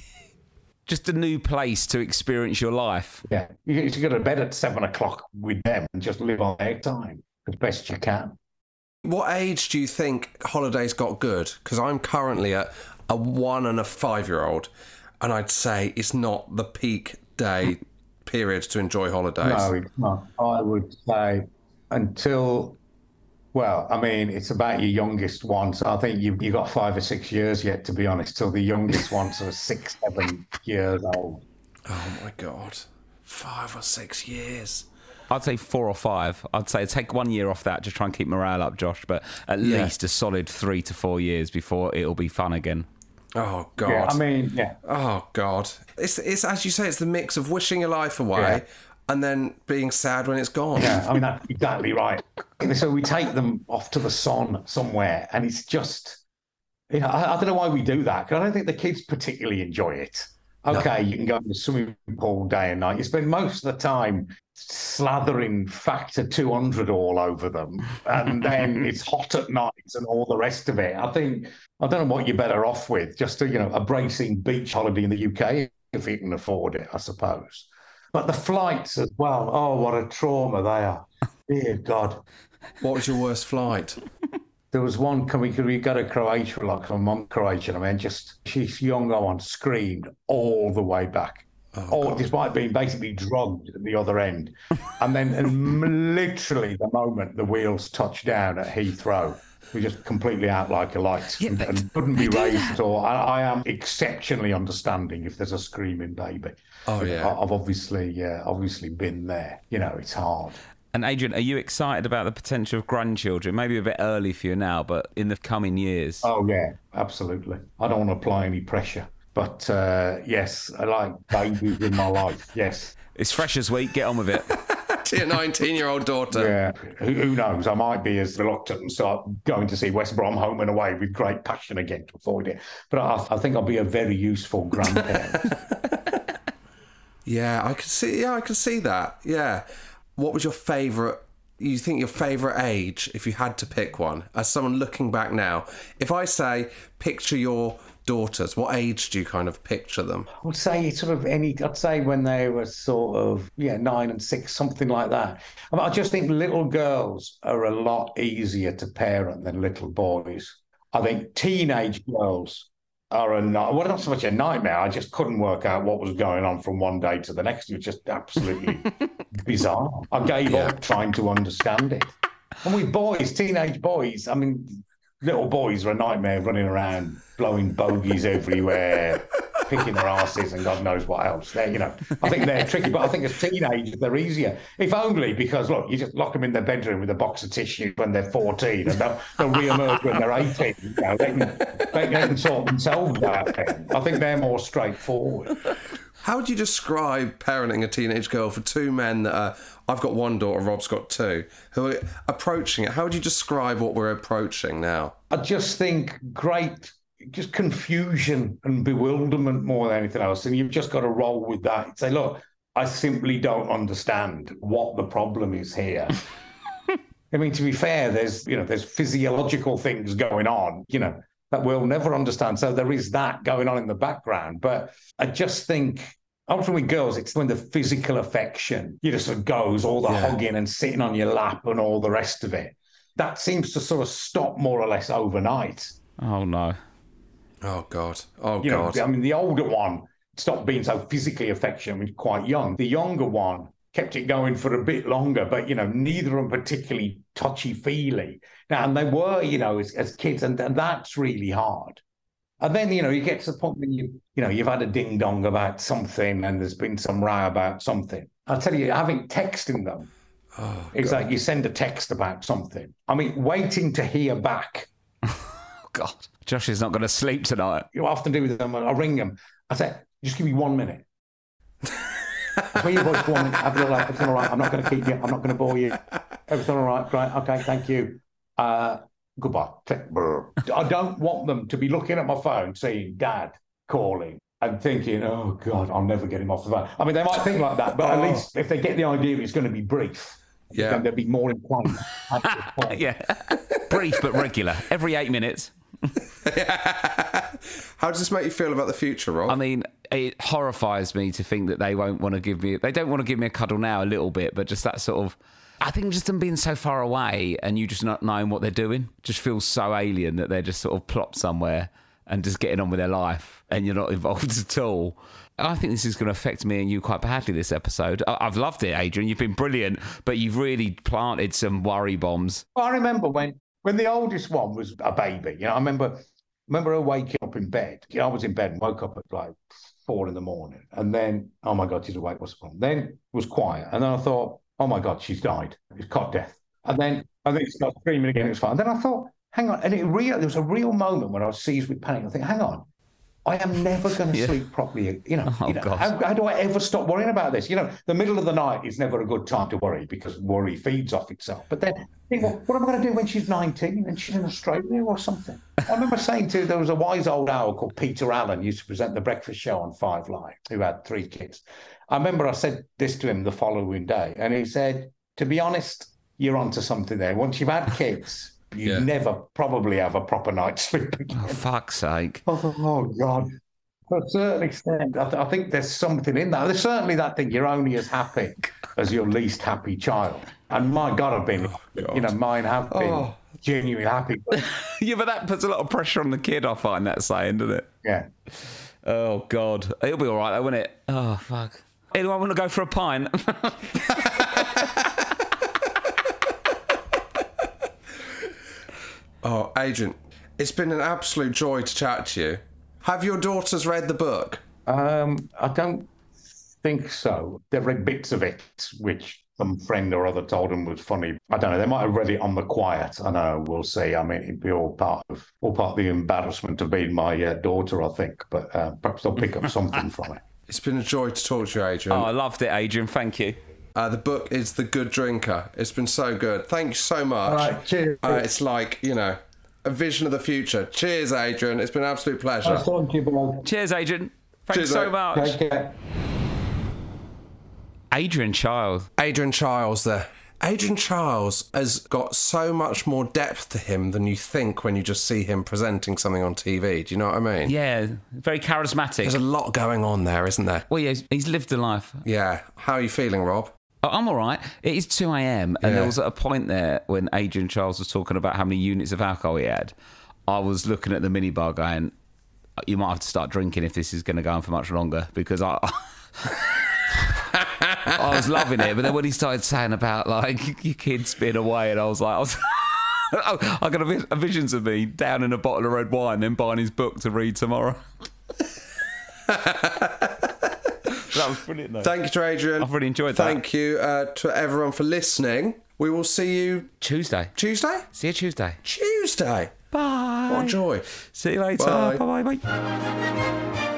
Just a new place to experience your life. Yeah, you get to go to bed at seven o'clock with them and just live on their time as best you can. What age do you think holidays got good? Because I'm currently at a one and a five year old, and I'd say it's not the peak day period to enjoy holidays. No, it's not. I would say until, well, I mean, it's about your youngest one. So I think you you got five or six years yet, to be honest, till the youngest ones are six, seven years old. Oh my God. Five or six years. I'd say four or five. I'd say take one year off that to try and keep morale up, Josh. But at Yeah. least a solid three to four years before it'll be fun again. Oh God. Yeah, I mean, yeah. oh God. It's, it's, as you say, it's the mix of wishing your life away Yeah. And then being sad when it's gone. Yeah, I mean that's exactly right. So we take them off to the sun somewhere, and it's just, you know, I, I don't know why we do that because I don't think the kids particularly enjoy it. Okay, you can go to the swimming pool day and night. You spend most of the time slathering factor 200 all over them, and then it's hot at night and all the rest of it. I think I don't know what you're better off with. Just a, you know, a bracing beach holiday in the UK if you can afford it, I suppose. But the flights as well. Oh, what a trauma they are. Dear God. What was your worst flight? There was one coming, we go to Croatia, like my mum Croatian. I mean, just she's young I one screamed all the way back. Oh, despite being basically drugged at the other end. And then and literally the moment the wheels touched down at Heathrow, we just completely out like a light Yeah, and, and couldn't be raised that. at all. I, I am exceptionally understanding if there's a screaming baby. Oh, yeah. I- I've obviously, uh, obviously been there. You know, it's hard. And Adrian, are you excited about the potential of grandchildren? Maybe a bit early for you now, but in the coming years. Oh yeah, absolutely. I don't want to apply any pressure, but uh, yes, I like babies in my life. Yes, It's fresh as wheat. Get on with it. to your 19 year old daughter. yeah. Who, who knows? I might be as reluctant and start going to see West Brom home and away with great passion again to avoid it. But I, I think I'll be a very useful grandparent. Yeah, I can see. Yeah, I can see that. Yeah. What was your favourite? You think your favourite age, if you had to pick one, as someone looking back now? If I say picture your daughters, what age do you kind of picture them? I would say sort of any. I'd say when they were sort of yeah nine and six, something like that. I, mean, I just think little girls are a lot easier to parent than little boys. I think teenage girls are a night. Well, not so much a nightmare. I just couldn't work out what was going on from one day to the next. It was just absolutely bizarre. I gave Yeah. up trying to understand it. And with boys, teenage boys, I mean, little boys are a nightmare running around, blowing bogies everywhere, picking their asses, and God knows what else. They, you know, I think they're tricky, but I think as teenagers they're easier. If only because look, you just lock them in their bedroom with a box of tissue when they're fourteen, and they'll, they'll re-emerge when they're eighteen. You know, they can, they can sort themselves out. I think they're more straightforward. How would you describe parenting a teenage girl for two men that are? I've got one daughter, Rob's got two, who are approaching it. How would you describe what we're approaching now? I just think great just confusion and bewilderment more than anything else. And you've just got to roll with that. Say, look, I simply don't understand what the problem is here. I mean, to be fair, there's you know there's physiological things going on, you know, that we'll never understand. So there is that going on in the background. But I just think often with girls, it's when the physical affection, you know, sort of goes, all the Yeah. hugging and sitting on your lap and all the rest of it. That seems to sort of stop more or less overnight. Oh no. Oh God. Oh You know, God. I mean, the older one stopped being so physically affectionate when quite young. The younger one kept it going for a bit longer, but you know, neither of them particularly touchy feely. Now, and they were, you know, as, as kids, and, and that's really hard. And then, you know, you get to the point when you, you know, you've had a ding dong about something and there's been some row about something. I'll tell you, having texting them, Oh, it's God. like you send a text about something. I mean, waiting to hear back Oh, God. Josh is not going to sleep tonight. you I often do with them. I ring them. I say, just give me one minute. Where you boys one minute? Everything all right? Everything all right? I'm not going to keep you. I'm not going to bore you. Everything all right? Great. Okay. Thank you. Uh, goodbye. Click. Brr. I don't want them to be looking at my phone, seeing Dad calling and thinking, "Oh God, I'll never get him off the phone." I mean, they might think like that, but at Oh. least if they get the idea it's going to be brief, Yeah. then they'll be more inclined. to answer the phone. Yeah. Brief but regular. Every eight minutes. How does this make you feel about the future, Rob? I mean, it horrifies me to think that they won't want to give me. They don't want to give me a cuddle now, a little bit, but just that sort of. I think just them being so far away and you just not knowing what they're doing just feels so alien that they're just sort of plopped somewhere and just getting on with their life and you're not involved at all. I think this is going to affect me and you quite badly this episode. I- I've loved it, Adrian. You've been brilliant, but you've really planted some worry bombs. I remember when when the oldest one was a baby. You know, I remember remember her waking up in bed. You know, I was in bed and woke up at like four in the morning, and then oh my god, she's awake. What's the problem? Then it was quiet, and then I thought, oh my god, she's died. It's cot death. And then I think it started screaming again. It was fine. And then I thought, hang on, and it real there was a real moment when I was seized with panic. I think, hang on. I am never going to Yeah. sleep properly. You know, Oh, you know how, how do I ever stop worrying about this? You know, the middle of the night is never a good time to worry because worry feeds off itself. But then, think, well, what am I going to do when she's 19 and she's in Australia or something? I remember saying to there was a wise old owl called Peter Allen, used to present the breakfast show on Five Live, who had three kids. I remember I said this to him the following day, and he said, "To be honest, you're onto something there. Once you've had kids." You Yeah. never probably have a proper night's sleep oh, again. Oh, fuck's sake. Thought, oh God. To a certain extent, I, th- I think there's something in that. There's certainly that thing. You're only as happy as your least happy child. And my God, I've been, oh, you know, mine have been Oh. genuinely happy. Yeah, but that puts a lot of pressure on the kid, I find that saying, doesn't it? Yeah. Oh God, it'll be all right though, won't it? Oh fuck. Anyone want to go for a pint? Oh, Adrian, it's been an absolute joy to chat to you. Have your daughters read the book? Um, I don't think so. They've read bits of it, which some friend or other told them was funny. I don't know. They might have read it on the quiet. I know. We'll see. I mean, it'd be all part of all part of the embarrassment of being my uh, daughter, I think. But uh, perhaps they'll pick up something from it. It's been a joy to talk to you, Adrian. oh, I loved it, Adrian. Thank you. Uh, the book is The Good Drinker. It's been so good. Thank you so much. All right, cheers. Uh, it's like, you know, a vision of the future. Cheers, Adrian. It's been an absolute pleasure. Nice talking to you, both. Cheers, Adrian. Thanks Cheers, so mate. much. Take care. Adrian Chiles. Adrian Chiles there. Adrian Chiles has got so much more depth to him than you think when you just see him presenting something on TV. Do you know what I mean? Yeah, very charismatic. There's a lot going on there, isn't there? well, yeah, he's- he's lived a life. Yeah. How are you feeling, Rob? Oh, I'm all right. It is 2 a.m. And there was at a point there when Adrian Chiles was talking about how many units of alcohol he had. I was looking at the minibar going, uh, you might have to start drinking if this is going to go on for much longer because I. I was loving it, but then when he started saying about like your kids being away, and I was like, I was, I got a, a visions of me down in a bottle of red wine, then buying his book to read tomorrow. That was brilliant, though. Thank you to Adrian. I've really enjoyed that. Thank you uh, to everyone for listening. We will see you Tuesday. Tuesday? See you Tuesday. Tuesday. Bye. What a joy. See you later. Bye. Bye bye bye.